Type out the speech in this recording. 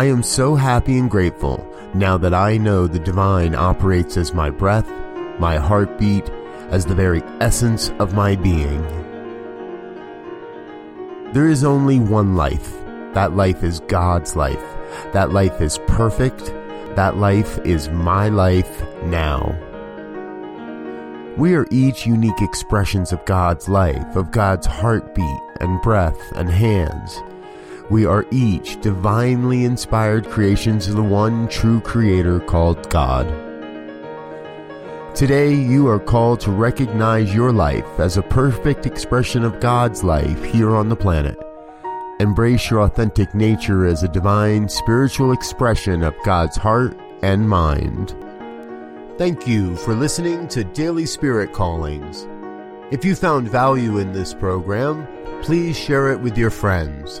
I am so happy and grateful now that I know the divine operates as my breath, my heartbeat, as the very essence of my being. There is only one life. That life is God's life. That life is perfect. That life is my life now. We are each unique expressions of God's life, of God's heartbeat and breath and hands. We are each divinely inspired creations of the one true creator called God. Today, you are called to recognize your life as a perfect expression of God's life here on the planet. Embrace your authentic nature as a divine spiritual expression of God's heart and mind. Thank you for listening to Daily Spirit Callings. If you found value in this program, please share it with your friends.